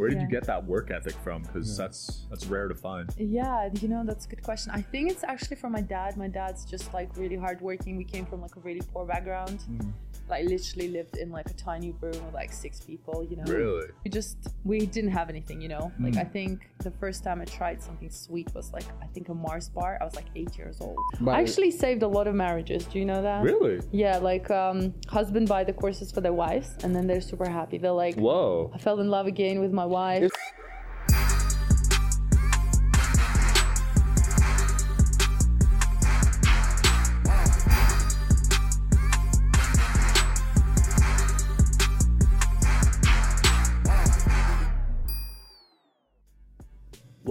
Where did you get that work ethic from? Because Yeah. that's that's rare to find. Yeah, you know, that's a good question. I think it's actually from my dad. My dad's just like really hardworking. We came from like a really poor background. Mm. Like literally lived in like a tiny room with like six people, you know. Really? We just we didn't have anything, you know. Like Mm. I think the first time I tried something sweet was like I think a Mars bar. I was like eight years old. But- I actually saved a lot of marriages. Do you know that? Really? Yeah, like um, husband buy the courses for their wives, and then they're super happy. They're like, Whoa. I fell in love again with my wife.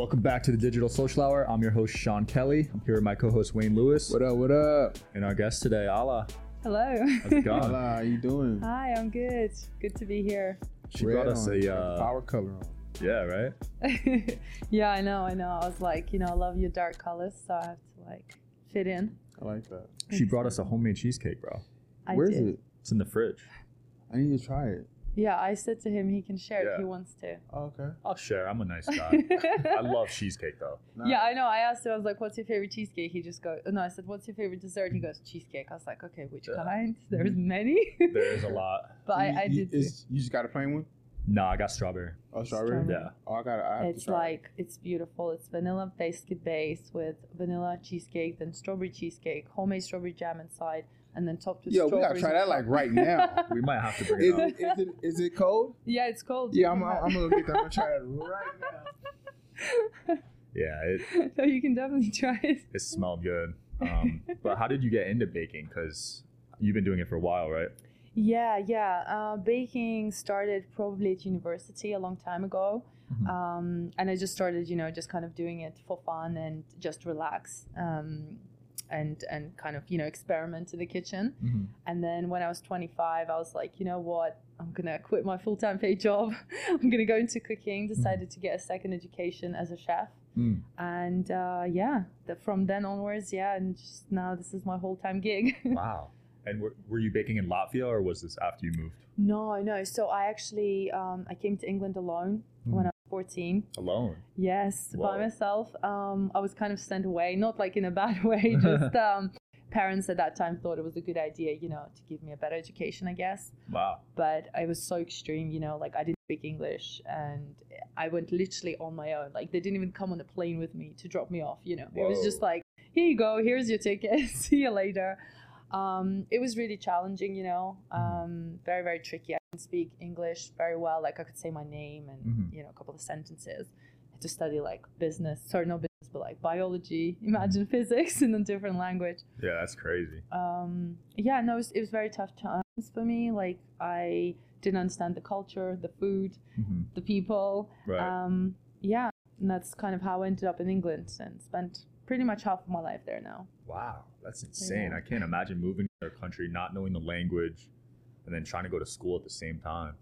Welcome back to the Digital Social Hour. I'm your host Sean Kelly. I'm here with my co-host Wayne Lewis What up? What up? and our guest today, Alla. Hello. How's it going? Hola, how you doing? Hi, I'm good. Good to be here. She Red brought us on, a uh, power color on. yeah, right? yeah, I know, I know. I was like, you know, I love your dark colors, so I have to like fit in. I like that. She brought us a homemade cheesecake, bro. I Where's did. it? It's in the fridge. I need to try it. Yeah, I said to him he can share Yeah. if he wants to. Oh, okay. I'll share. I'm a nice guy. I love cheesecake though. Yeah, I know. I asked him, I was like, what's your favorite cheesecake? He just goes, no, I said, what's your favorite dessert? He goes, cheesecake. I was like, okay, which Yeah. kind? Mm-hmm. There's many. There's a lot. but I, You- I you, did. too. is- You just got a plain one? No, I got strawberry. Oh, strawberry. Strawberry. Yeah. Oh, I got. I have It's to try it. like it's beautiful. It's vanilla biscuit base with vanilla cheesecake, then strawberry cheesecake, homemade strawberry jam inside, and then topped with Yo, we strawberries. gotta try that like right now. We might have to bring is, it it, is it is it cold? yeah, it's cold. Yeah, I'm, I'm gonna get that. I'm gonna try it right now. Yeah, it, so you can definitely try it. it smelled good. Um, but how did you get into baking? Because you've been doing it for a while, right? Yeah, yeah. Uh, baking started probably at university a long time ago. Mhm. Um, and I just started, you know, just kind of doing it for fun and just relax um, and, and kind of, you know, experiment in the kitchen. Mm-hmm. And then when I was 25, I was like, you know what? I'm to quit my full time paid job. I'm to go into cooking. Decided to get a second education as a chef. Mm. And uh, yeah, the, from then onwards, yeah. And just now this is my whole time gig. Wow. And were, were you baking in Latvia or was this after you moved? No, no. So I actually um, I came to England alone when I 14. Alone. Yes, Whoa. by myself. Um, I was kind of sent away, not like in a bad way. Just um, parents at that time thought it was a good idea, you know, to give me a better education, I guess. Wow. But I was so extreme, you know, like I didn't speak English and I went literally on my own. Like they didn't even come on the plane with me to drop me off, you know. It was just like, here you go, here's your ticket, see you later. Um, it was really challenging, you know, um, very, very tricky. Speak English very well. Like I could say my name and, Mhm. you know, a couple of sentences. I had to study like business, sorry, not business, but like biology, imagine physics in a different language Yeah, that's crazy. um yeah no it was, it was very tough times for me like i didn't understand the culture the food hmm the people Right. um yeah and that's kind of how i ended up in england and spent pretty much half of my life there now wow, that's insane. Yeah. I can't imagine moving to a country, not knowing the language, and then trying to go to school at the same time.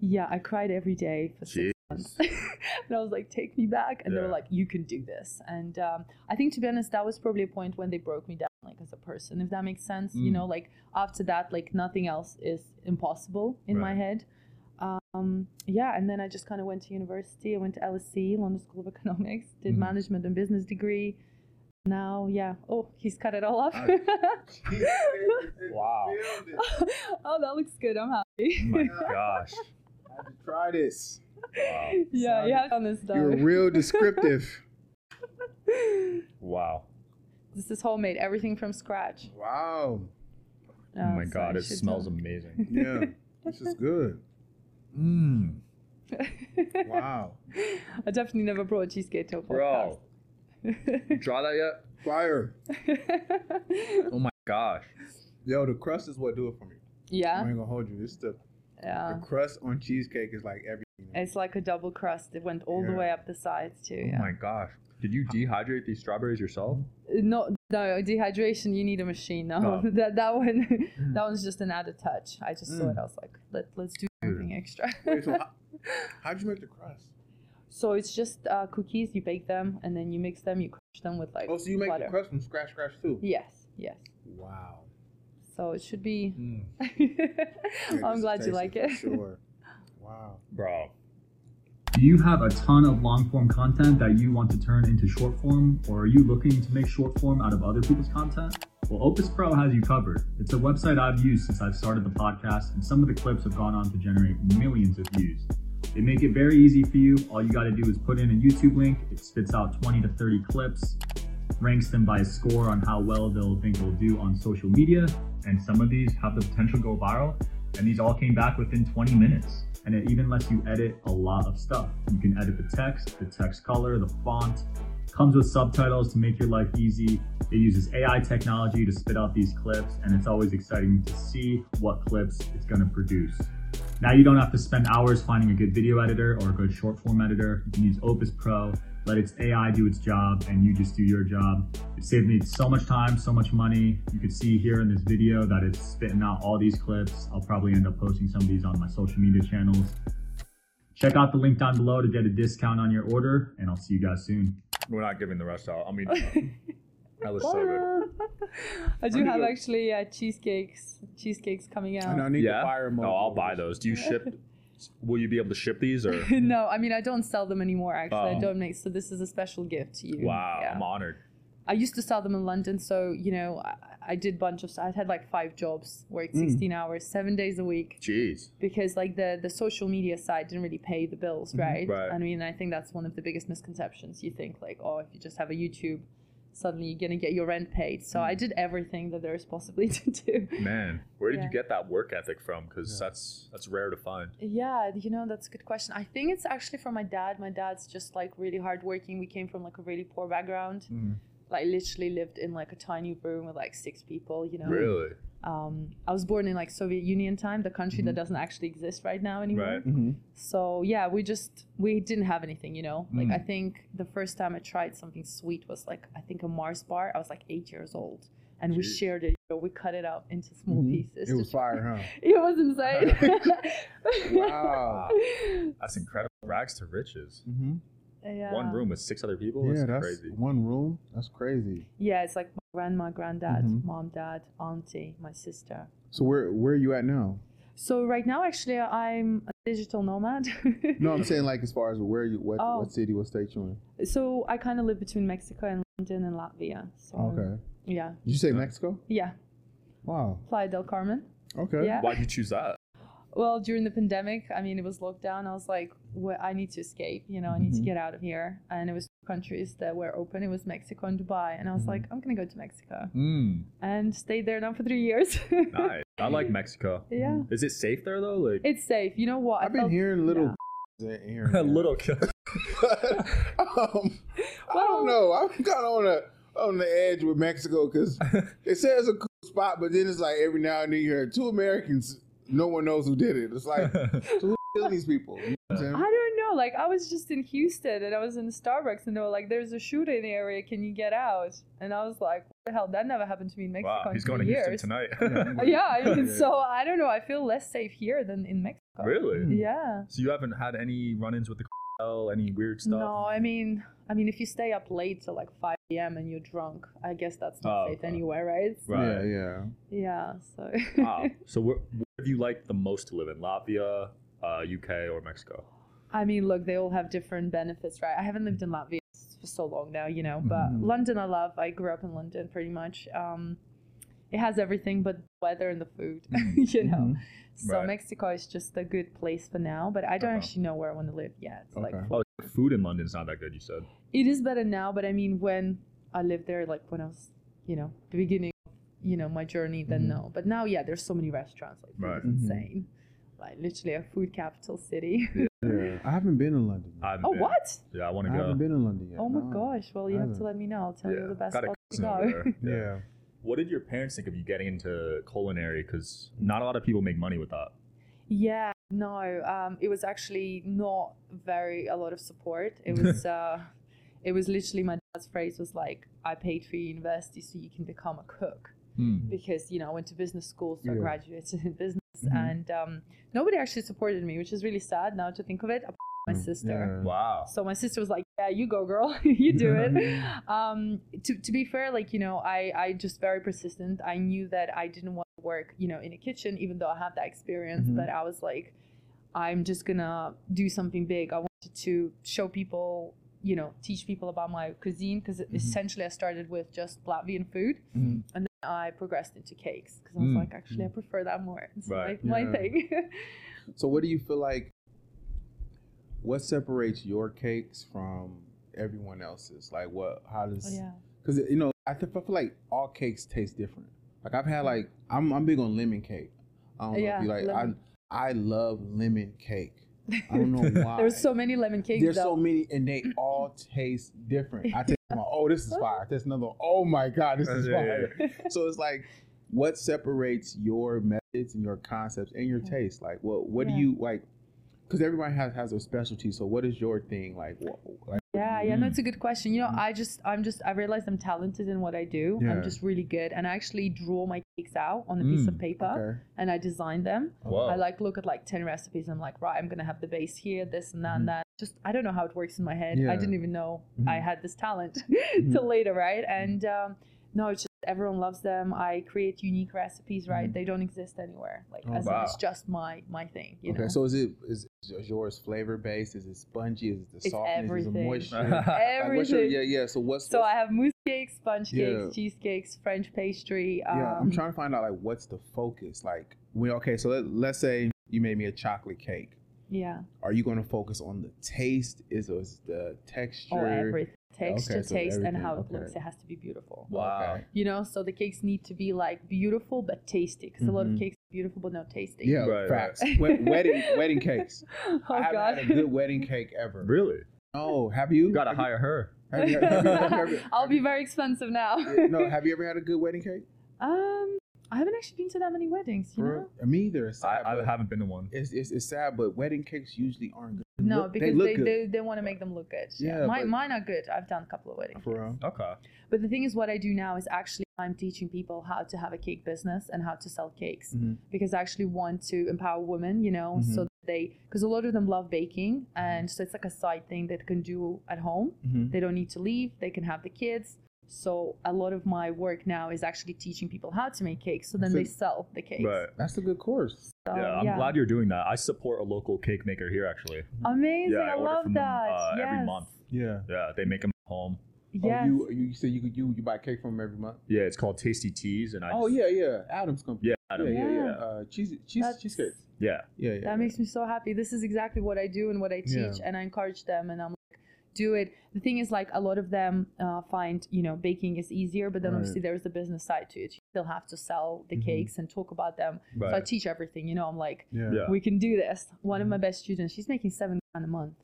yeah i cried every day for six Jeez. months and i was like take me back and they were like you can do this and um, i think to be honest that was probably a point when they broke me down like as a person if that makes sense you Mm. know like after that like nothing else is impossible in my head um, yeah and then i just kind of went to university i went to LSE, london school of economics did Mhm. management and business degree now yeah oh he's cut it all off Nice. Wow. oh that looks good i'm happy Oh my gosh. I had to try this. Wow. yeah you have done this You're real descriptive. Wow. this is homemade everything from scratch wow. Oh, oh my so god, I it smells tell- amazing. Yeah. This is good. Mmm. Wow. I definitely never brought cheesecake to a podcast. Bro. Try that yet? Fire. Oh my gosh. Yo, the crust is what do it for me. Yeah. I yeah, ain't gonna hold you. This the yeah. the crust on cheesecake is like everything. It's like a double crust. It went all the way up the sides too. Oh Yeah. my gosh. Did you dehydrate these strawberries yourself? No, no dehydration. You need a machine. No, Oh. that that one, that one's just an added touch. I just saw Mm. it. I was like, let let's do something extra. Wait, so how, how'd you make the crust? So it's just uh, cookies. You bake them and then you mix them. You crush them with like Oh, so you make butter. the crust from scratch, scratch too? Yes, yes. Wow. So it should be. Mm. Yeah, I'm glad you tastes like for it. Sure. Wow. Bro. Do you have a ton of long form content that you want to turn into short form, or are you looking to make short form out of other people's content? Well, Opus Pro has you covered. It's a website I've used since I've started the podcast, and some of the clips have gone on to generate millions of views. They make it very easy for you. All you got to do is put in a YouTube link, it spits out 20 to 30 clips, ranks them by score on how well they'll think they'll do on social media, and some of these have the potential to go viral. And these all came back within 20 minutes. And it even lets you edit a lot of stuff. You can edit the text, the text color, the font, comes with subtitles to make your life easy. It uses AI technology to spit out these clips, and it's always exciting to see what clips it's going to produce. Now you don't have to spend hours finding a good video editor or a good short form editor. You can use Opus Pro, let its AI do its job, and you just do your job. It saved me so much time, so much money. You can see here in this video that it's spitting out all these clips. I'll probably end up posting some of these on my social media channels. Check out the link down below to get a discount on your order, and I'll see you guys soon. We're not giving the rest out. I mean, that was so good. I do have actually uh, cheesecakes, cheesecakes coming And I out. need Yeah. the fire No. I'll buy those. Do you ship? Will you be able to ship these or? no, I mean I don't sell them anymore. Actually, I Oh. don't make. So this is a special gift to you. Wow, Yeah. I'm honored. I used to sell them in London, so you know I, I did bunch of. I had like five jobs, worked Mm. 16 hours, seven days a week, Jeez. because like the the social media side didn't really pay the bills, right? Right. I mean, I think that's one of the biggest misconceptions. You think like, oh, if you just have a YouTube, suddenly you're gonna get your rent paid. So I did everything that there is possibly to do. Man, where did Yeah. you get that work ethic from? Because Yeah. that's that's rare to find. Yeah, you know that's a good question. I think it's actually from my dad. My dad's just like really hardworking. We came from like a really poor background. Mhm. Like literally lived in like a tiny room with like six people. You know. Really? Um, I was born in like Soviet Union time, the country that doesn't actually exist right now anymore. Right. Mhm. So yeah, we just we didn't have anything, you know. Like Mm. I think the first time I tried something sweet was like I think a Mars bar. I was like eight years old, and we shared it. You know, we cut it up into small Mhm. pieces. It was fire, huh? It was insane. Wow. That's incredible. Rags to riches. Mm-hmm. yeah. One room with six other people. Yeah, that's, that's crazy. one room. That's crazy. Yeah, it's like my grandma, granddad, Mhm. mom, dad, auntie, my sister. So where where are you at now? So right now, actually, I'm a digital nomad. No, I'm saying like as far as where you what Oh. what city, what state you in? so I kind of live between Mexico and London and Latvia. So Okay. yeah, Did you say Mexico? yeah, Wow. Playa del Carmen. Okay. Yeah. Why'd you choose that? Well, during the pandemic, I mean, it was lockdown. I was like, well, I need to escape. You know, I need to Mhm. get out of here. And it was two countries that were open. It was Mexico and Dubai. And I was Mhm. like, I'm gonna go to Mexico Mm, and stayed there now for three years. nice. I like Mexico. yeah, Is it safe there though? Like it's safe. You know what? I I've been felt- hearing little yeah. in here. a little kid. um, I don't know. I'm kind of on the on the edge with Mexico because it says a cool spot, but then it's like every now and then you hear two Americans. No one knows who did it. It's like so who killed these people? You know what I'm? I don't know. Like I was just in Houston and I was in the Starbucks and they were like, "There's a shooter in the area. Can you get out?" And I was like, "What the hell? That never happened to me in Mexico wow, in he's going to 20 Houston tonight. Yeah, I mean, so I don't know. I feel less safe here than in Mexico. really? Yeah. So you haven't had any run-ins with the cartel, any weird stuff? No, I mean, I mean, if you stay up late till like 5 p.m. and you're drunk, I guess that's not Oh, safe okay. anywhere, right? Right. Yeah, yeah. Yeah. So. Wow. So where, where have you liked the most to live in? Latvia, uh, UK, or Mexico? I mean, look, they all have different benefits, right? I haven't lived in Latvia for so long now, you know, but Mhm. London I love. I grew up in London pretty much. Um, it has everything but weather and the food, you know. Mhm. So Right. Mexico is just a good place for now, but I don't Uh-huh. actually know where I want to live yet. Like, Okay. Oh, food in London's not that good. You said. it is better now, but I mean, when I lived there, like when I was, you know, the beginning, you know, my journey, then Mhm. no. But now, yeah, there's so many restaurants. Like, food Right. is Mhm. insane. Like literally a food capital city. Yeah. I haven't been in London. yet. I oh, been. what? Yeah, I want to go. haven't been in London yet. Oh my no. gosh! Well, you I have to haven't. let me know. I'll tell yeah, you the best got a spots to go. there. Yeah. What did your parents think of you getting into culinary? Because not a lot of people make money with that. Yeah, no, um, it was actually not very a lot of support. It was, uh, it was literally my dad's phrase was like, "I paid for your university so you can become a cook," because you know I went to business school, so I graduated in business, Mhm. and um, nobody actually supported me, which is really sad now to think of it. My Mm, sister. yeah. Wow. So my sister was like, "Yeah, you go, girl. you do it." um, to to be fair, like you know, I I just very persistent. I knew that I didn't want to work, you know, in a kitchen, even though I have that experience. Mhm. But I was like, I'm just gonna do something big. I wanted to show people, you know, teach people about my cuisine because Mm-hmm. essentially I started with just Latvian food Mhm. and then I progressed into cakes because I was Mm. like, actually, I prefer that more. It's Right. my, Yeah. my thing. So, what do you feel like? What separates your cakes from everyone else's? Like, what? How does? Oh, yeah. Because you know, I, th- I feel like all cakes taste different. Like I've had like I'm I'm big on lemon cake. I don't know Yeah, if you like. lemon. I I love lemon cake. I don't know why. There's so many lemon cakes There's though. so many, and they all taste different. I taste them. all, Oh, this is fire. I taste another. one, Oh my god, this is Yeah, fire. So it's like, what separates your methods and your concepts and your taste? Like, what what Yeah. do you like? Because everybody has has their specialty. So what is your thing? Like, what, like Yeah, yeah, Mm. no, it's a good question. You know, I just, I'm just, I realized I'm talented in what I do. Yeah. I'm just really good, and I actually draw my cakes out on a piece of Mm, paper, okay. and I design them. Whoa. I like look at like ten recipes. I'm like, right, I'm gonna have the base here, this and that, Mhm. and that. Just, I don't know how it works in my head. Yeah. I didn't even know Mhm. I had this talent Mm-hmm. till later, right? And um, no, it's just everyone loves them. I create unique recipes, right? They don't exist anywhere. Like, Oh, as in, wow. it's just my my thing. You okay, know? so is it is, is yours flavor based? Is it spongy? Is it the It's softness? Is it everything. moisture? Like, everything. your, yeah, yeah. So what's So what's- I have mousse cakes, sponge Yeah. cakes, cheesecakes, French pastry. Um, Yeah, I'm trying to find out like what's the focus. Like, when okay, so let, let's say you made me a chocolate cake. Yeah. Are you going to focus on the taste? Is it the texture? Oh, everything. Texture, Okay, so taste, and how everything, it looks. It has to be beautiful. wow. Okay. You know, so the cakes need to be like beautiful but tasty. Because a lot of Mhm. cakes are beautiful but not tasty. Yeah, Right, facts. right. Wed- wedding wedding cakes. Oh I haven't God. had a good wedding cake ever. Really? Oh, have you? You gotta have you- hire her. Have you, have you, have you ever- I'll be very expensive now. Yeah, no, have you ever had a good wedding cake? um, I haven't actually been to that many weddings. You know. Me either. It's I, I haven't been to one. It's, it's it's sad, but wedding cakes usually aren't good. They No, look- because look they, they, they, want to make them look good. Yeah, mine, but- mine are good. I've done a couple of weddings. For real. Okay. But the thing is, what I do now is actually I'm teaching people how to have a cake business and how to sell cakes Mhm. because I actually want to empower women, you know, Mhm. so that they, because a lot of them love baking and so it's like a side thing that can do at home. Mhm. They don't need to leave, they can have the kids. So a lot of my work now is actually teaching people how to make cakes so then So- they sell the cakes. Right. That's a good course. So, yeah, I'm glad you're doing that. I support a local cake maker here, actually. Amazing. Yeah, I, order love from them, that. uh, yes. every month. Yeah. Yeah, they make them at home. Yes. Oh, you you say you could you you buy cake from them every month? Yeah, it's called Tasty Teas, and I. Oh just- yeah, yeah. Adam's company. Yeah, Adam. yeah, yeah, yeah. Yeah. Uh, cheese cheese That's- cheesecake. Yeah. Yeah, yeah. that makes me so happy. This is exactly what I do and what I teach, Yeah. and I encourage them. And I'm like, do it. The thing is, like, a lot of them uh, find, you know, baking is easier, but then Right. obviously there's the business side to it. You still have to sell the Mhm. cakes and talk about them. So I teach everything. You know, I'm like, yeah. Yeah. we can do this. One of my best students, she's making seven grand a month.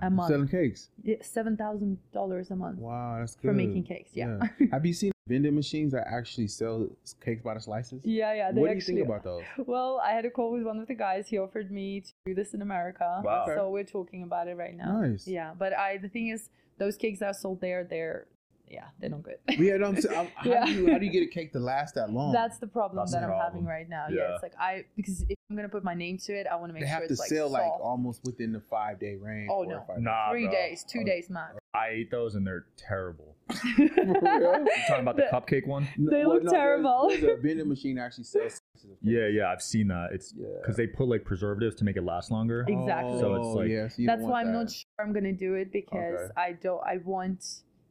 A month, Selling cakes. Yeah, seven thousand dollars a month Wow, that's good. for making cakes. Yeah, Have you seen vending machines that actually sell cakes by the slices? yeah, yeah. What do you actually think about those? Well, I had a call with one of the guys. He offered me to do this in America. Wow. So we're talking about it right now. Nice. Yeah, but I the thing is, those cakes that are sold there, they're yeah, they're not good. Yeah, no, I'm saying, I'm- how, Yeah. do you, how do you get a cake to last that long? That's the problem That's that the I'm having right now. Yeah. Yeah. it's like I because if I'm gonna put my name to it, I want to make they sure have to it's like sell like soft. almost within the five day range. Oh or no. five Nah, three bro. days, two Oh. days max. I ate those and they're terrible. For real? You talking about the The- cupcake one? They look there's- terrible. There's, a vending machine actually sells. slices of cake. Yeah, yeah, I've seen that. It's Yeah. because they put like preservatives to make it last longer. Exactly. Oh, so it's Oh, like- yeah, so That's why I'm that. not sure I'm gonna do it because Okay. I don't. I want.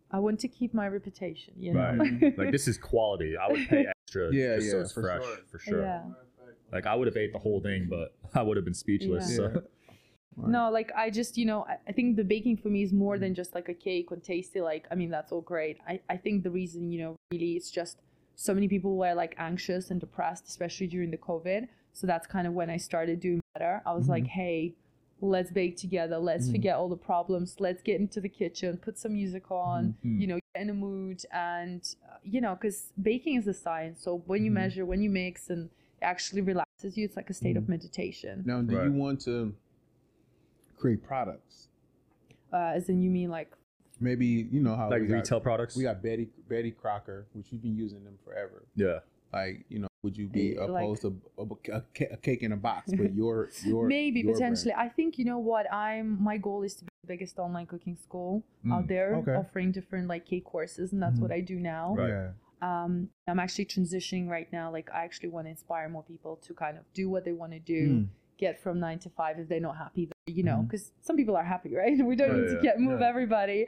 I want to keep my reputation. You know. Right. like this is quality. I would pay extra Yeah, just so it's for fresh sure. for sure. Yeah. Like I would have ate the whole thing, but I would have been speechless. Yeah. So. Yeah. Right. No, like I just, you know, I, I think the baking for me is more than just like a cake or tasty. Like, I mean, that's all great. I, I think the reason, you know, really it's just so many people were like anxious and depressed, especially during the COVID. So that's kind of when I started doing better. I was like, hey, let's bake together. Let's Mhm. forget all the problems. Let's get into the kitchen, put some music on, Mhm. you know, get in a mood. And, uh, you know, because baking is a science. So when you Mhm. measure, when you mix and actually actually relaxes you, it's like a state of Mhm. meditation. Now, do Right. you want to create products? Uh, as in, you mean like Maybe you know how like we got- retail products. we got Betty Betty Crocker, which you've been using them forever. yeah. Like you know, would you be Eh, like- opposed to a, a, a cake in a box, but your your maybe your potentially i think you know what i'm my goal is to be the biggest online cooking school out Mm, there okay. offering different like cake courses and that's Mhm. what i do now? Right. Yeah. Um i'm actually transitioning right now like i actually want to inspire more people to kind of do what they want to do Mm. get from nine to five if they're not happy. You know, because some people are happy, right? We don't Yeah, need to get move yeah. everybody,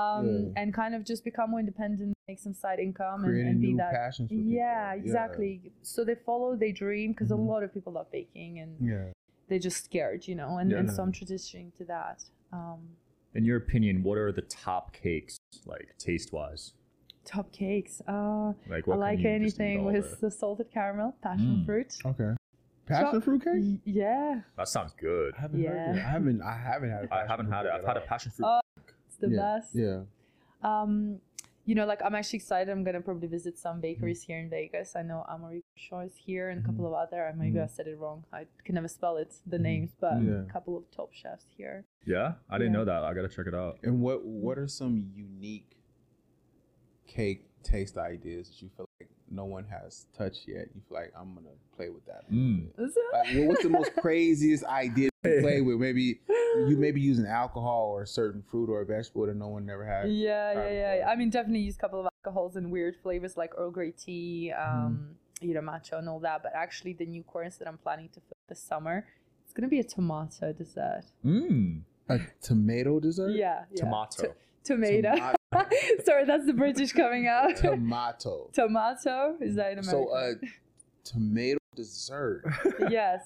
um, Yeah. and kind of just become more independent, make some side income, and, Creating and be new that. passions for people. Yeah, exactly. So they follow their dream because Mhm. a lot of people love baking and Yeah. they're just scared, you know, and, Yeah. and so I'm transitioning to that. Um, In your opinion, what are the top cakes like taste wise? Top cakes. Uh, Like I like can you just eat anything with day? the salted caramel, passion Mm. fruit. Okay. Passion So- fruit cake? Yeah, That sounds good. I haven't heard Yeah. it. I haven't. I haven't had. a I passion haven't fruit had it. I've had a passion fruit. Oh, it's the yeah. best. Yeah. Um, you know, like I'm actually excited. I'm gonna probably visit some bakeries here in Vegas. I know Americo Shaw is here and a couple of other. I Maybe I said it wrong. I can never spell it, the names, but Yeah. a couple of top chefs here. Yeah, I didn't Yeah. know that. I gotta check it out. And what what are some unique cake taste ideas that you feel like no one has touched yet? You feel like I'm gonna play with that. Mm. bit? Is it? Like, what- what's the most craziest idea to play with? Maybe you maybe using alcohol or a certain fruit or a vegetable that no one never had. yeah, tried yeah, yeah. I mean, definitely use a couple of alcohols and weird flavors like Earl Grey tea, um, you know, matcha and all that. But actually, the new course that I'm planning to film this summer, it's gonna be a tomato dessert. Mm. A tomato dessert. Yeah, yeah. Tomato. To- tomato. Tomato. Sorry, that's the British coming out. Tomato. tomato is that in America? So uh, tomato dessert. yes.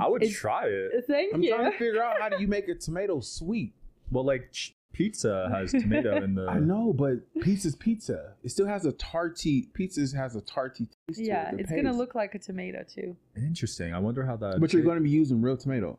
I would It's- try it. Thank I'm you. trying to figure out how do you make a tomato sweet. Well, like ch- pizza has tomato in the. I know, but pizza's pizza. It still has a tarty. Pizza's has a tarty taste. yeah, to it, the it's gonna paste. look like a tomato too. Interesting. I wonder how that. But you're going to be using real tomato.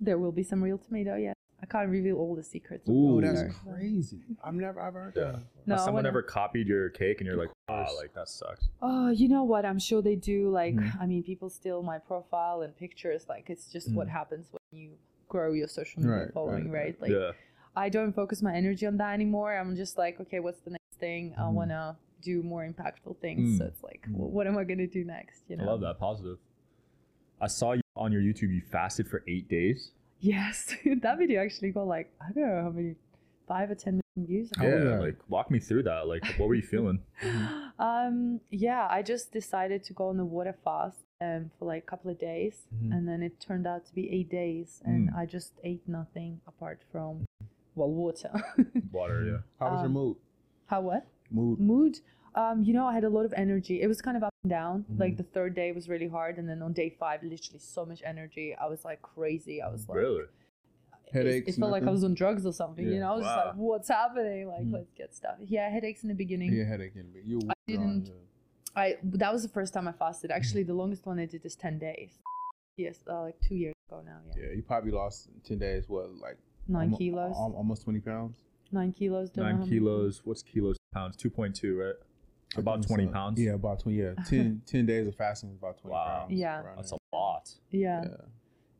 There will be some real tomato. Yeah, I can't reveal all the secrets. Ooh. Oh, that's crazy. I've never, I've heard Yeah. that. No, Has someone ever copied your cake and you're like, ah, course. like that sucks. Oh, you know what? I'm sure they do. Like, Mhm. I mean, people steal my profile and pictures. Like, it's just what Mhm. happens when you grow your social media Right, following, right, right? Like, yeah. I don't focus my energy on that anymore. I'm just like, okay, what's the next thing? I Mhm. want to do more impactful things. So Mm. it's like, Mm. well, what am I going to do next? You know? I love that. Positive. I saw you on your YouTube. You fasted for eight days. Yes, that video actually got like I don't know how many, five or ten million views. How yeah. Like, walk me through that. Like, what were you feeling? um, yeah, I just decided to go on the water fast um for like a couple of days, Mhm. and then it turned out to be eight days, and Mm. I just ate nothing apart from well water. Water. Yeah. How was your Um, mood? how what Mood. mood? Um, you know, I had a lot of energy. It was kind of up and down. Like Mhm. the third day was really hard, and then on day five, literally so much energy. I was like crazy. I was like, Really? it- Headaches, It, felt like I was on drugs or something. You know, I was just Wow. like, what's happening? Like, Mhm. let's get stuff. Yeah, headaches in the beginning. Yeah, headache in me. You I didn't- didn't. I that was the first time I fasted. Actually, the longest one I did is ten days. Yes, uh, like two years ago now. Yeah, Yeah, you probably lost in ten days. What, like nine almo- kilos. almost twenty pounds. nine kilos. don't Nine many- kilos. What's kilos pounds? Two point two, right? So I about twenty so. pounds. Yeah, about twenty. Yeah, 10, 10 days of fasting is about twenty Wow. pounds. Yeah. around That's there. a lot. Yeah. Yeah.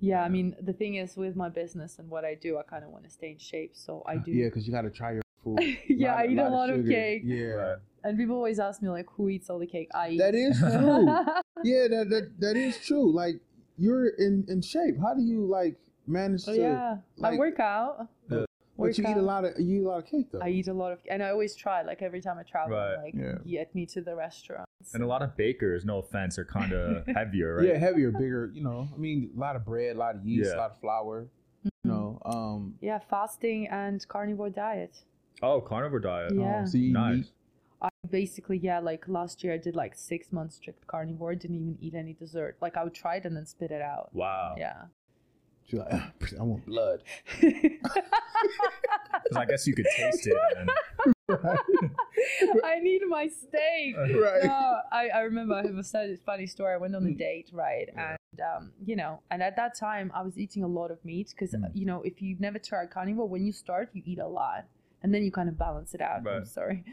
yeah, I mean, the thing is with my business and what I do, I kind of want to stay in shape. So I do. Yeah, because you got to try your food. Yeah, I eat a lot of sugar. cake. Yeah, Right. And people always ask me like, who eats all the cake? I eat. that is true. yeah, that, that that is true. Like you're in in shape. How do you like manage Oh, to? yeah, I like- work out. Yeah. But you eat a lot of you eat a lot of cake though. I eat a lot of, and I always try. Like every time I travel, Right. like Yeah. get me to the restaurants. And a lot of bakers, no offense, are kind of heavier, right? Yeah, heavier, bigger. You know, I mean, a lot of bread, a lot of yeast, Yeah. a lot of flour. Mhm. You know, um, Yeah, fasting and carnivore diet. Oh, carnivore diet. Yeah. um, so Nice. meat. I basically, yeah, like last year I did like six months strict carnivore. Didn't even eat any dessert. Like I would try it and then spit it out. Wow. Yeah. She's like, I want blood. Because I guess you could taste it. And, I need my steak. Right. No, I, I remember I have a funny story. I went on a Mm. date, right? Yeah. And, um, you know, and at that time I was eating a lot of meat because, Mm. you know, if you've never tried carnivore, when you start, you eat a lot and then you kind of balance it out. Right. I'm sorry.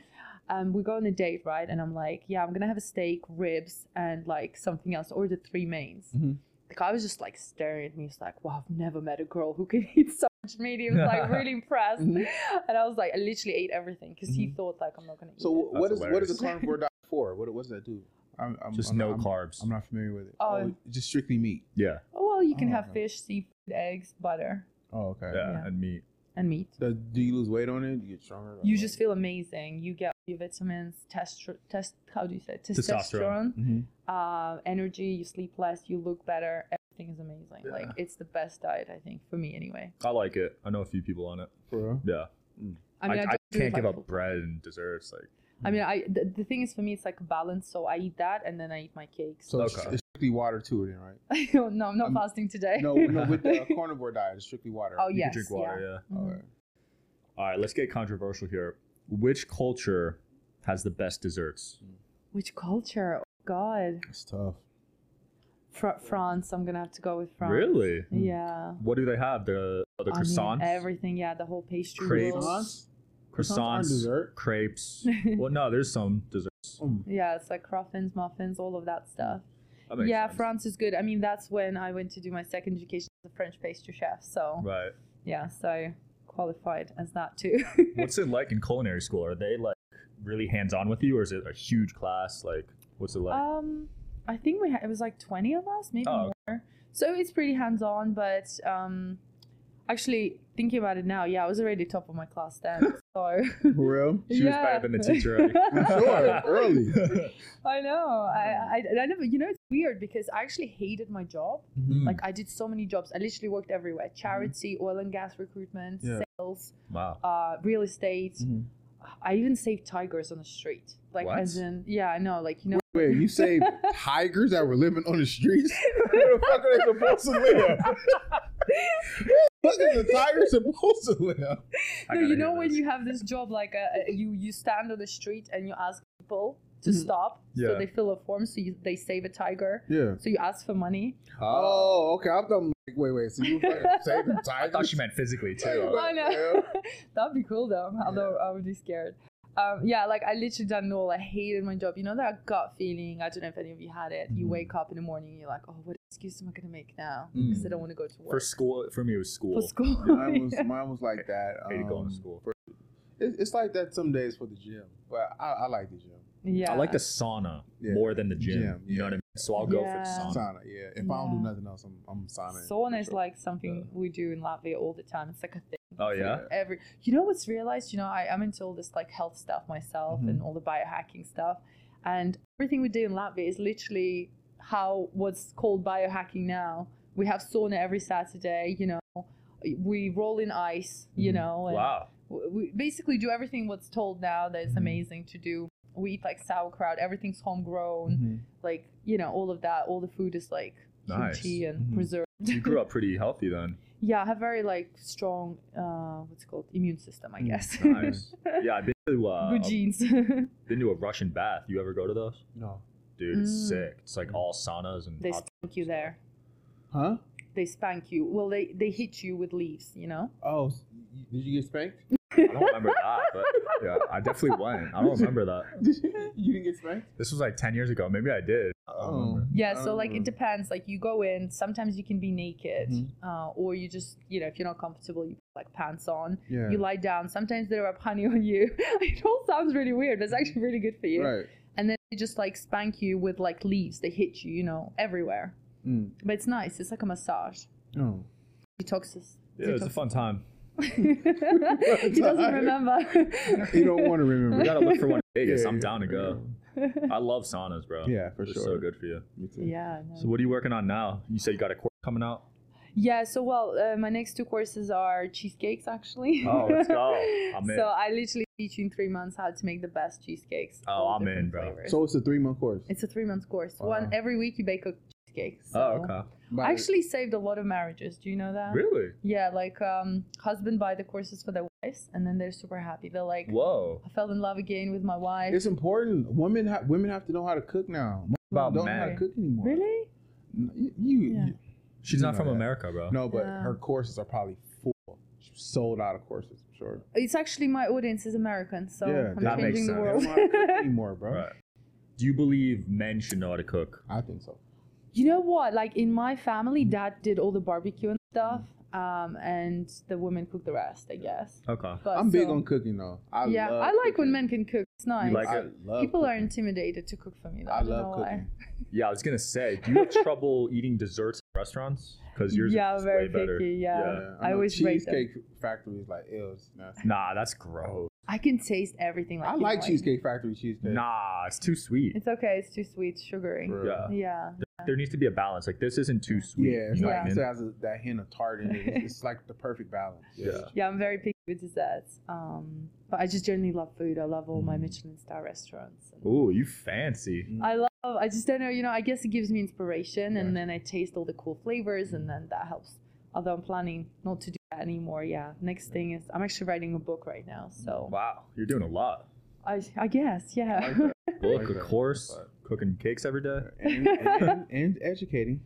Um, we go on a date, right? And I'm like, yeah, I'm going to have a steak, ribs, and like something else, or the three mains. Mhm. The guy was just like staring at me. He's like, wow, I've never met a girl who can eat so much meat. He was like really impressed. Mhm. And I was like, I literally ate everything because he Mhm. thought like I'm not going to eat So it. what is That's what is a hilarious. carnivore diet for? What what does that do? I'm, I'm, just I'm no I'm, carbs. I'm not familiar with it. Oh. just strictly meat. yeah. Oh, well, you can Oh, have okay. fish, seafood, eggs, butter, Oh, okay. yeah. Yeah. And meat. and meat. Does, do you lose weight on it? Do you get stronger? You just feel amazing. You get your vitamins, test, test. How do you say it? Testosterone. testosterone? hmm Uh, energy. You sleep less. You look better. everything is amazing. Yeah. Like it's the best diet, I think, for me anyway. I like it. I know a few people on it. For real? Yeah. I mean, I, I, don't do it can't give up bread and desserts. Like, I mean, I the, the thing is for me, it's like a balance. So I eat that and then I eat my cakes. So it's, Okay. it's strictly water too, then, right? no, I'm not Um, fasting today. No, no, with the carnivore diet, it's strictly water. oh you yes, can drink water. Yeah. yeah. Mhm. Okay. All right. Let's get controversial here. Which culture has the best desserts? Which culture? Oh, God, It's tough. Fr- France. I'm gonna have to go with France. Really? Yeah. What do they have? The the I mean, croissants, everything. Yeah, the whole pastry. Crepes. Croissants croissants, dessert. crepes. well, no, there's some desserts. Mm. Yeah, it's like cruffins, muffins, all of that stuff. That Yeah, sense. France is good. I mean, that's when I went to do my second education as a French pastry chef. So Right. yeah, so qualified as that too. What's it like in culinary school? Are they like really hands on with you, or is it a huge class? Like, what's it like? um, I think we ha- it was like twenty of us, maybe Oh, more. So it's pretty hands on, but um, actually thinking about it now, yeah, I was already top of my class then. So For real? she was better than the teacher. already. Sure, early. I know. I, I I never. You know, it's weird because I actually hated my job. Mm. Like I did so many jobs. I literally worked everywhere: charity, oil and gas recruitment, Yeah. sales, wow. uh, real estate. Mhm. I even saved tigers on the street. Like What? as in, yeah, I know. Like you know, Wait, you saved tigers that were living on the streets? Where the fuck are they supposed to live? What is a tiger supposed to live? No, you know when this. you have this job, like uh, uh, you you stand on the street and you ask people to Mhm. stop, Yeah. so they fill a form, so you, they save a tiger. Yeah. So you ask for money. Oh, okay. I'm done. Like, wait, wait. So you save saving tiger? I thought she meant physically too. What I know. hell? That'd be cool though. Although I would be scared. Um, yeah, like I literally done it all. I hated my job. You know that gut feeling. I don't know if any of you had it. You Mhm. wake up in the morning, and you're like, oh, what excuse am I gonna make now? Mm. Because I don't want to go to work For school, for me, it was school. For school. Mine was mine was like that. i Hated going to um, school. for- it- it's like that some days for the gym, but I, I like the gym. yeah. I like the sauna Yeah. more than the gym. Gym, You know yeah. what I mean? So I'll go for the sauna. Sauna, yeah. If I don't do nothing else, I'm I'm sauning. Sauna is sure. like something we do in Latvia all the time. It's like a thing. Oh yeah. Every you know what's realized? You know, I, I'm into all this like health stuff myself Mhm. and all the biohacking stuff. And everything we do in Latvia is literally how what's called biohacking now. We have sauna every Saturday, you know. We roll in ice, you Mhm. know, Wow. we basically do everything what's told now that is Mhm. amazing to do. We eat like sauerkraut, everything's homegrown, Mhm. like, you know, all of that. All the food is like Nice. kimchi and Mhm. preserved. You grew up pretty healthy then. Yeah, I have very like strong uh what's it called immune system, I Mm, guess. Nice. Yeah, I've been to uh, Good genes. been to a Russian bath. You ever go to those? No. Dude, it's Mm. sick. It's like all saunas and they hot spank you there. Huh? They spank you. Well, they they hit you with leaves, you know. Oh, s- y- did you get spanked? I don't remember that, but yeah, I definitely went. I don't remember that. Did you, you didn't get spanked? This was like ten years ago. Maybe I did. I. Yeah, so like it depends. Like you go in, sometimes you can be naked, Mhm. uh, or you just you know if you're not comfortable, you put like pants on. Yeah. You lie down. Sometimes they rub honey on you. it all sounds really weird, but it's actually really good for you. right. And then they just like spank you with like leaves. They hit you, you know, everywhere. Mm. But it's nice. It's like a massage. Oh. Detoxes. Yeah, it was a fun time. he doesn't remember. You don't want to remember. We gotta look for one in Vegas. Yeah, I'm yeah. down to go. I love saunas, bro. Yeah, for It's sure. so good for you. Me too. yeah. no. So what are you working on now? You said you got a course coming out. Yeah, so well, uh, my next two courses are cheesecakes actually. Oh, let's go. I'm in. So I literally teach you in three months how to make the best cheesecakes. Oh, I'm in, bro. flavors. So it's a three month course. it's a three month course. Wow. One every week you bake a cheesecake. So. Oh, okay. By I actually saved a lot of marriages. Do you know that? Really? Yeah, like um, husband buy the courses for their wives, and then they're super happy. They're like, Whoa. I fell in love again with my wife. It's important. Women have women have to know how to cook now. Most About don't know how to cook anymore. really? You, you, Yeah. you- She's You not from that. America, bro. no, but Yeah. her courses are probably full, sold out of courses. I'm sure. It's actually my audience is American, so Yeah, I'm that makes changing the sense. They world. don't know how to cook anymore, bro. Right. Do you believe men should know how to cook? I think so. You know what? Like in my family, dad did all the barbecue and stuff, um, and the women cook the rest, I guess. Okay. But I'm big on cooking though. I yeah, love I like when men can cook. It's nice. like I it? love People are intimidated to cook for me. Though. I don't love know why. cooking. Yeah, I was gonna say, do you have trouble eating desserts at restaurants? Because yours yeah, is very way better. picky. Yeah, Yeah, I, know always rate them. cheesecake factory is like ew. It's. Nah, that's gross. I can taste everything. Like I you like know, cheesecake factory cheesecake. Nah, it's too sweet. It's okay. It's too sweet, sugary. Yeah. Yeah. Yeah. there needs to be a balance. Like this isn't too sweet. Yeah, it's you know like what I it has a, that hint of tart in it. It's, it's like the perfect balance. Yeah. Yeah, I'm very picky with desserts. Um, but I just generally love food. I love all my Mm. Michelin star restaurants. And Ooh, you fancy. Mm. I love. I just don't know. You know, I guess it gives me inspiration, Yeah. and then I taste all the cool flavors, and then that helps. Although I'm planning not to do that anymore. Yeah. Next thing is I'm actually writing a book right now, so Wow, you're doing a lot. I I guess yeah. I like. Book, like a course, But- cooking cakes every day. and, and, and educating.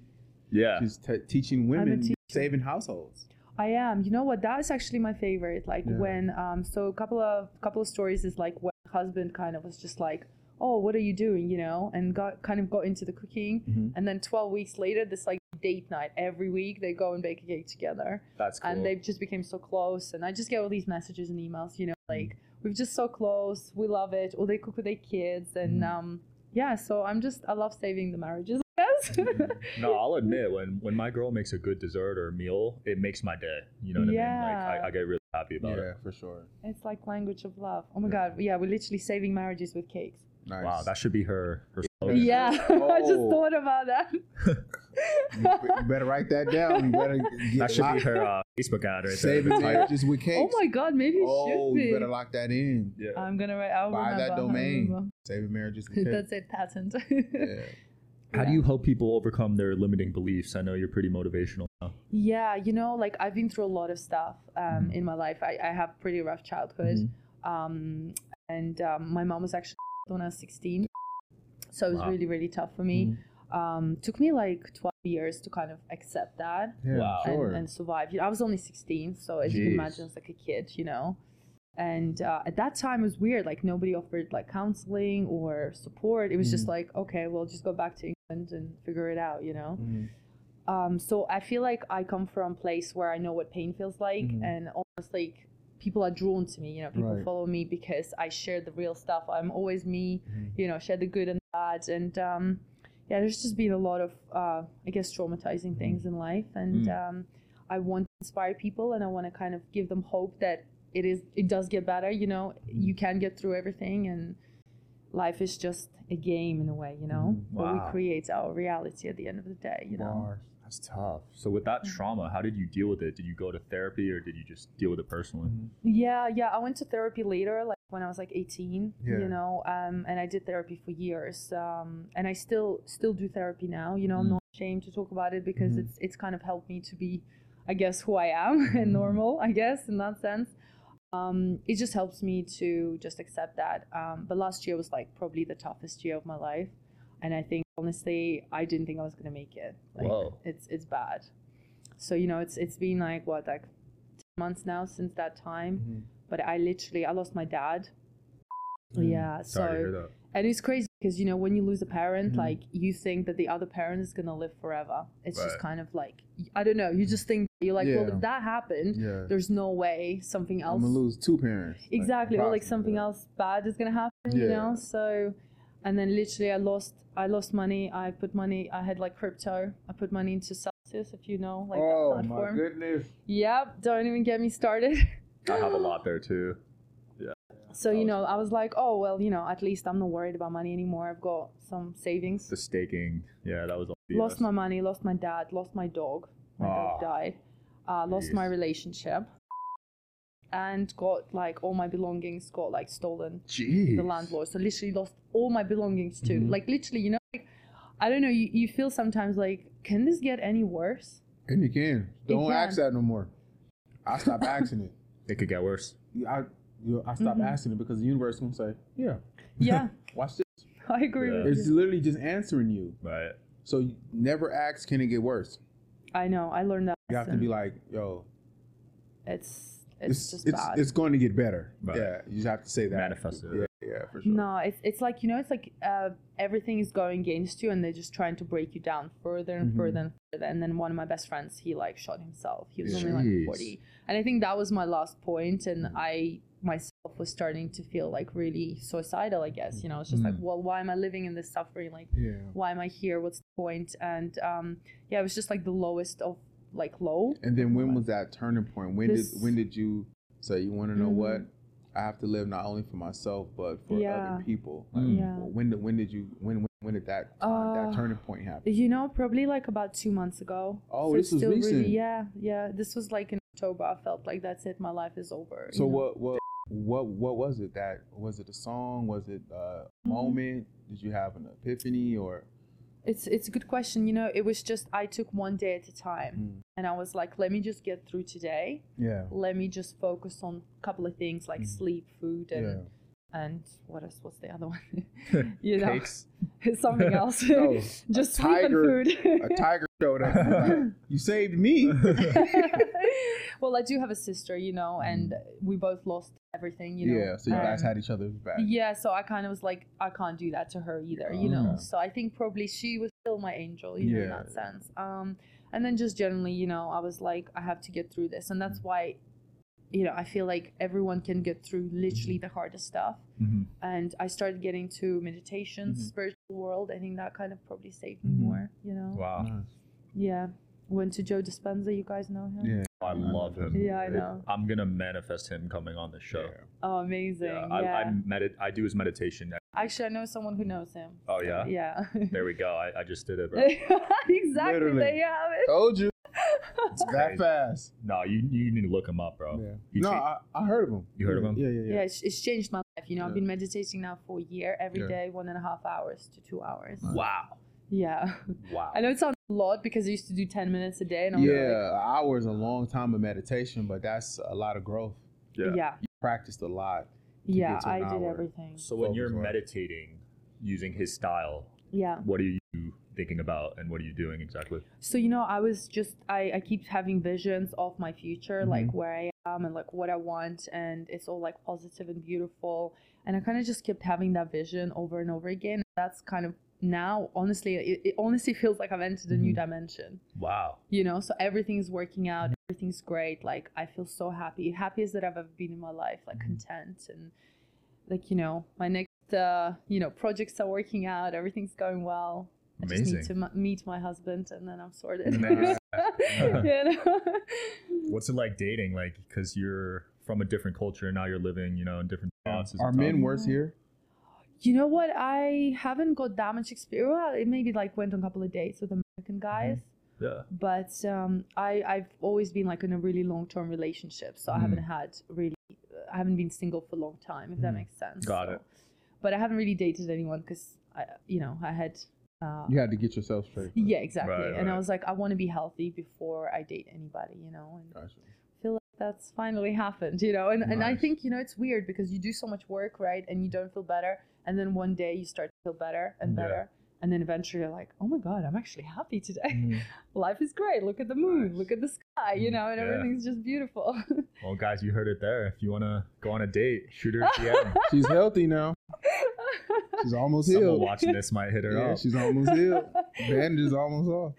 Yeah. She's t- teaching women teacher. saving households. I am. You know what? That is actually my favorite. Like Yeah. when um so a couple of couple of stories is like when husband kind of was just like, "Oh, what are you doing?" you know, and got kind of got into the cooking. Mhm. And then 12 weeks later, this like date night every week they go and bake a cake together. That's cool. And they just became so close and I just get all these messages and emails, you know, like we're just so close, we love it. Or they cook with their kids and Mhm. um yeah, so I'm just I love saving the marriages, I guess. no, I'll admit when when my girl makes a good dessert or meal, it makes my day. You know what I mean? Yeah. Like I, I get really happy about Yeah, it. Yeah, for sure. It's like language of love. Oh my Yeah. god, yeah, we're literally saving marriages with cakes. Nice. Wow, that should be her. her Oh, slogan. Yeah, I just Oh. thought about that. you, you better write that down. You better get That should be her uh, Facebook ad right there. saving The title. marriages with cakes. Oh my god, maybe it Oh, should be. you better lock that in. Yeah. I'm gonna write. I'll Buy that remember, I'll domain. remember. Saving marriages with cakes. That's it, patent. Yeah. How do you help people overcome their limiting beliefs? I know you're pretty motivational now. Yeah, you know, like I've been through a lot of stuff um, Mm-hmm. in my life. I, I have pretty rough childhood, um, and um, my mom was actually when I was 16, so it was Wow. really really tough for me. Um, took me like 12 years to kind of accept that Yeah, Wow. and, sure. and survive. You know, I was only 16, so as you can Jeez. imagine, as like a kid, you know. And uh, at that time, it was weird. Like nobody offered like counseling or support. It was just Mhm. like, okay, well, just go back to England and figure it out, you know. Mhm. Um, so I feel like I come from a place where I know what pain feels like, Mhm. and almost like people are drawn to me. You know, people Right. follow me because I share the real stuff. I'm always me. Mhm. You know, share the good and the bad, and um, yeah, there's just been a lot of, uh, I guess, traumatizing things in life, and Mm. um, I want to inspire people, and I want to kind of give them hope that it is, it does get better. You know, you can get through everything, and life is just a game in a way. You know, Mhm. where we create our reality at the end of the day. You know. Bars. That's tough. So with that trauma, how did you deal with it? Did you go to therapy or did you just deal with it personally? Yeah, yeah. I went to therapy later, like when I was like 18. Yeah. You know, um, and I did therapy for years. Um, and I still still do therapy now. You know, I'm Mm. not ashamed to talk about it because Mhm. it's it's kind of helped me to be, I guess, who I am and Mhm. normal. I guess in that sense. Um, it just helps me to just accept that. Um, but last year was like probably the toughest year of my life, and I think honestly, I didn't think I was gonna make it. Like, Whoa. It's it's bad. So you know, it's it's been like what like months now since that time Mhm. But I literally I lost my dad. Mm. Yeah, so Sorry to hear that. and it's crazy because you know when you lose a parent, Mhm. like you think that the other parent is gonna live forever. It's just kind of like I don't know. You just think you're like, well, if that happened, Yeah. there's no way something else. I'm gonna lose two parents. like, exactly, or like something else bad is gonna happen. You Yeah. know, so. And then literally, I lost. I lost money. I put money. I had like crypto. I put money into Celsius, if you know, like oh that my platform. goodness. Yep. Don't even get me started. I have a lot there too. Yeah. So you know, I was like, oh well, you know, at least I'm not worried about money anymore. I've got some savings. The staking, yeah, that was all Lost my money, lost my dad, lost my dog. My dog Ah. died. Uh, lost my relationship, and got like all my belongings got like stolen. Jeez. The landlord. So literally lost all my belongings too. Mhm. Like literally, you know, like, I don't know. You, you feel sometimes like, can this get any worse? And you can. Don't ask that no more. I stopped asking it. It could get worse. I you know, I stopped Mhm. asking it because the universe gonna say, yeah, Yeah, watch this. I agree Yeah. It's literally just answering you. Right. So you never ask, can it get worse? I know. I learned that. You have to be like, yo, It's it's, just it's bad. it's going to get better. Right. Yeah, you just have to say that. Manifest it. Yeah, yeah, for sure. No, it's it's like you know, it's like uh, everything is going against you, and they're just trying to break you down further and Mhm. further and further. And then one of my best friends, he like shot himself. He was only like forty, and I think that was my last point. And Mhm. I myself was starting to feel like really suicidal. I guess you know, it's just like, Mhm. well, why am I living in this suffering? Like, Yeah. why am I here? What's the point? And um, yeah, it was just like the lowest of like low. And then when was that turning point? When This- did when did you say you want to know Mhm. what? I have to live not only for myself but for Yeah. other people. Like, Mm. Yeah. when did when did you when when When did that Uh, that turning point happen? You know, probably like about two months ago. Oh, So this it's was recent. Really, yeah, yeah. This was like in October. I felt like that's it. My life is over. So you know? what what what what was it? That was it a song? Was it a Mhm. moment? Did you have an epiphany or? It's it's a good question. You know, it was just I took one day at a time, Mm. and I was like, let me just get through today. Yeah. Let me just focus on a couple of things like Mhm. sleep, food, and Yeah. and what else? What's the other one? you know, Cakes. something else. No, just a sleep tiger- and A tiger showed up. You saved me. well, I do have a sister, you know, and we both lost everything, you know. Yeah. So you guys Um, had each other's back. Yeah, so I kind of was like, I can't do that to her either, you know. Ah. So I think probably she was still my angel, you know, in that sense. Um, and then just generally, you know, I was like, I have to get through this, and that's why, you know, I feel like everyone can get through literally Mm-hmm. the hardest stuff. Mhm. And I started getting to meditation, Mhm. spiritual world. I think that kind of probably saved me Mhm. more, you know. Wow. Yeah, went to Joe Dispenza. You guys know him. Yeah. I love him. Yeah, I know. I'm gonna manifest him coming on the show. Yeah. Oh, amazing. Yeah, Yeah. I, I medit. I do his meditation. Actually, I know someone who knows him. Oh yeah. Yeah. There we go. I, I just did it, bro. exactly. Literally. There you have it. Told you. It's That fast. No, you you need to look him up, bro. Yeah. He no, cha- I, I heard of him. You heard of him? Yeah, yeah, Yeah, yeah. it's, it's changed my life. You know, I've been meditating now for a year, every Yeah. day, one and a half hours to two hours. Wow. Yeah. Wow. I know it sounds a lot because I used to do 10 minutes a day. And I was Yeah, an hour is a long time of meditation, but that's a lot of growth. like, yeah. You practiced a lot. Yeah, I an did hour. everything. So when you're Focus on it. meditating using his style, Yeah. what are you thinking about and what are you doing exactly? So, you know, I was just, I, I keep having visions of my future, like Mhm. where I am and like what I want. And it's all like positive and beautiful. And I kind of just kept having that vision over and over again. That's kind of now, honestly, it, it honestly feels like I've entered a new Mhm. dimension. Wow. you know so everything's working out everything's great like i feel so happy happiest that i've ever been in my life like Mhm. content and like you know my next uh you know projects are working out everything's going well i just need to Amazing. m- meet my husband and then i'm sorted Nice. you know? What's it like dating? Like, because you're from a different culture and now you're living, you know, in different spots. Is it Are men worse here? You know what i haven't got that much experience well, it maybe like went on a couple of dates with american guys Yeah. but um, I I've always been like in a really long term relationship, so I Mm. haven't had really I haven't been single for a long time, if that Mm. makes sense. Got So- it. But I haven't really dated anyone because I you know I had. Uh, You had to get yourself straight. yeah, exactly. Right, And I was like, I want to be healthy before I date anybody, you know, and Gotcha. I feel like that's finally happened, you know. And and I think you know it's weird because you do so much work, right, and you don't feel better, and then one day you start to feel better and Yeah. better, and then eventually you're like, oh my god, I'm actually happy today Mhm. life is great. Look at the moon, Nice. look at the sky, you know, and Yeah. everything's just beautiful. Well, guys, you heard it there. If you want to go on a date, shoot her a DM. She's healthy now. She's almost Someone healed. watching this might hit her Yeah, up. she's almost healed. Bandage is almost off.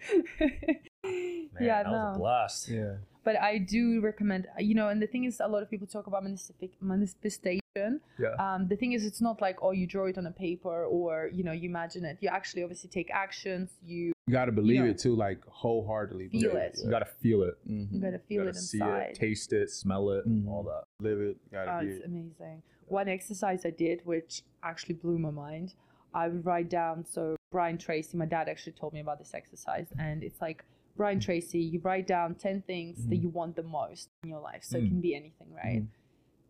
Man, yeah, that was a blast. Yeah. But I do recommend, you know, and the thing is, a lot of people talk about manifesti- manifestation. Yeah. Um, the thing is, it's not like, oh, you draw it on a paper or, you know, you imagine it. You actually obviously take actions. You, You got to believe know, it too, like wholeheartedly. feel believe it. You got to feel it. Mhm. you gotta feel gotta it see inside. it, taste it, smell it, Mhm. all that. Live it. Got to Oh, be it's it. amazing. One exercise I did, which actually blew my mind, I would write down. So Brian Tracy, my dad actually told me about this exercise, and it's like Brian Tracy, you write down ten things that Mhm. you want the most in your life. So it Mm. can be anything, right?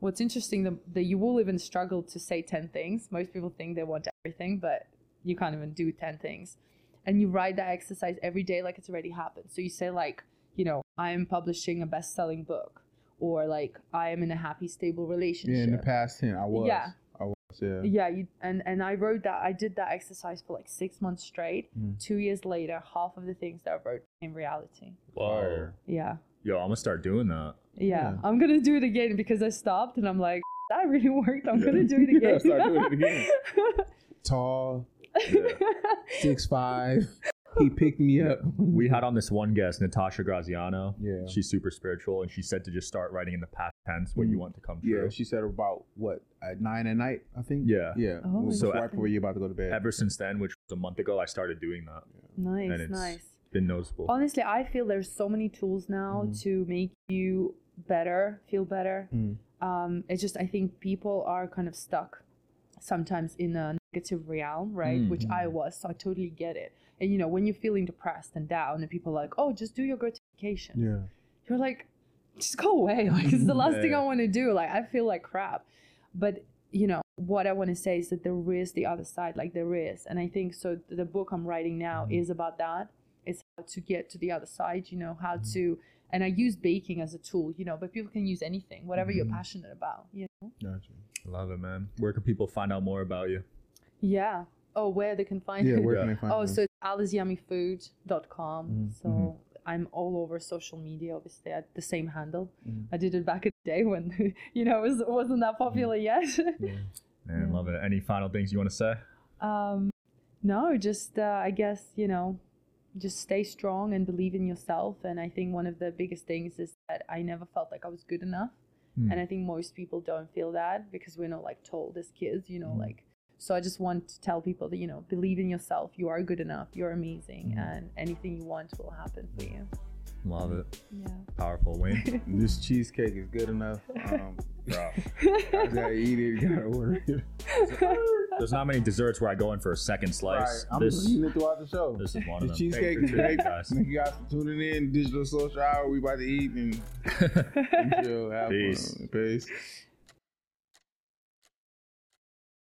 What's interesting that, that you will even struggle to say ten things. Most people think they want everything, but you can't even do ten things. And you write that exercise every day like it's already happened. So you say like, you know, I am publishing a best-selling book, or like I am in a happy, stable relationship. Yeah, in the past tense, I was. Yeah. I was. Yeah. Yeah, you, and and I wrote that. I did that exercise for like six months straight. Mm. Two years later, half of the things that I wrote became reality. Whoa. Yeah, Yo, I'm going to start doing that. yeah. Yeah. I'm gonna do it again because I stopped and I'm like, that really worked. I'm gonna do it Yeah, again. start doing it again. Tall, six five. He picked me up. We had on this one guest, Natasha Graziano. Yeah. She's super spiritual, and she said to just start writing in the past tense what you Mm. want to come true. Yeah, she said about what at nine at night, I think. Yeah. Yeah. Oh, so So right before you're about to go to bed. Ever since then, which was a month ago, I started doing that. nice, nice. Been noticeable. Honestly, I feel there's so many tools now Mhm. to make you better, feel better. Mm. Um, it's just I think people are kind of stuck sometimes in a negative realm, right? Mm. Which I was, so I totally get it. And you know, when you're feeling depressed and down, and people are like, "Oh, just do your gratification," Yeah. you're like, just go away. Like it's the last thing I want to do. Like I feel like crap. But you know what I want to say is that there is the other side. Like there is, and I think so. The book I'm writing now Mm-hmm. is about that. It's how to get to the other side. You know how Mm-hmm. to. And I use baking as a tool, you know, but people can use anything, whatever you're Mhm. passionate about, you know. Gotcha. Love it, man. Where can people find out more about you? Yeah. Oh, where they can find Yeah, where Yeah. can they find Oh, you? so it's allasYummyFood.com. Mhm. So Mhm. I'm all over social media, obviously, at the same handle. Mhm. I did it back in the day when, you know, it was, wasn't that popular yet. Man, Yeah. love it. Any final things you want to say? um, no, just, uh, I guess, you know, just stay strong and believe in yourself. And I think one of the biggest things is that I never felt like I was good enough. Hmm. And I think most people don't feel that because we're not like told as kids, you know, Mhm. like. So I just want to tell people that you know, believe in yourself. You are good enough. You're amazing, Mhm. and anything you want will happen for you. Love it. Yeah. Powerful, Wayne. this cheesecake is good enough. Um, Bro. I gotta eat it. Gotta order it. There's not many desserts where I go in for a second Right. slice. I'm This, eating it throughout the show. this is one The of them. cheesecake Thank is you, great. guys. Thank you guys for tuning in. Digital Social Hour. We about to eat and, and chill. Have Peace. Peace.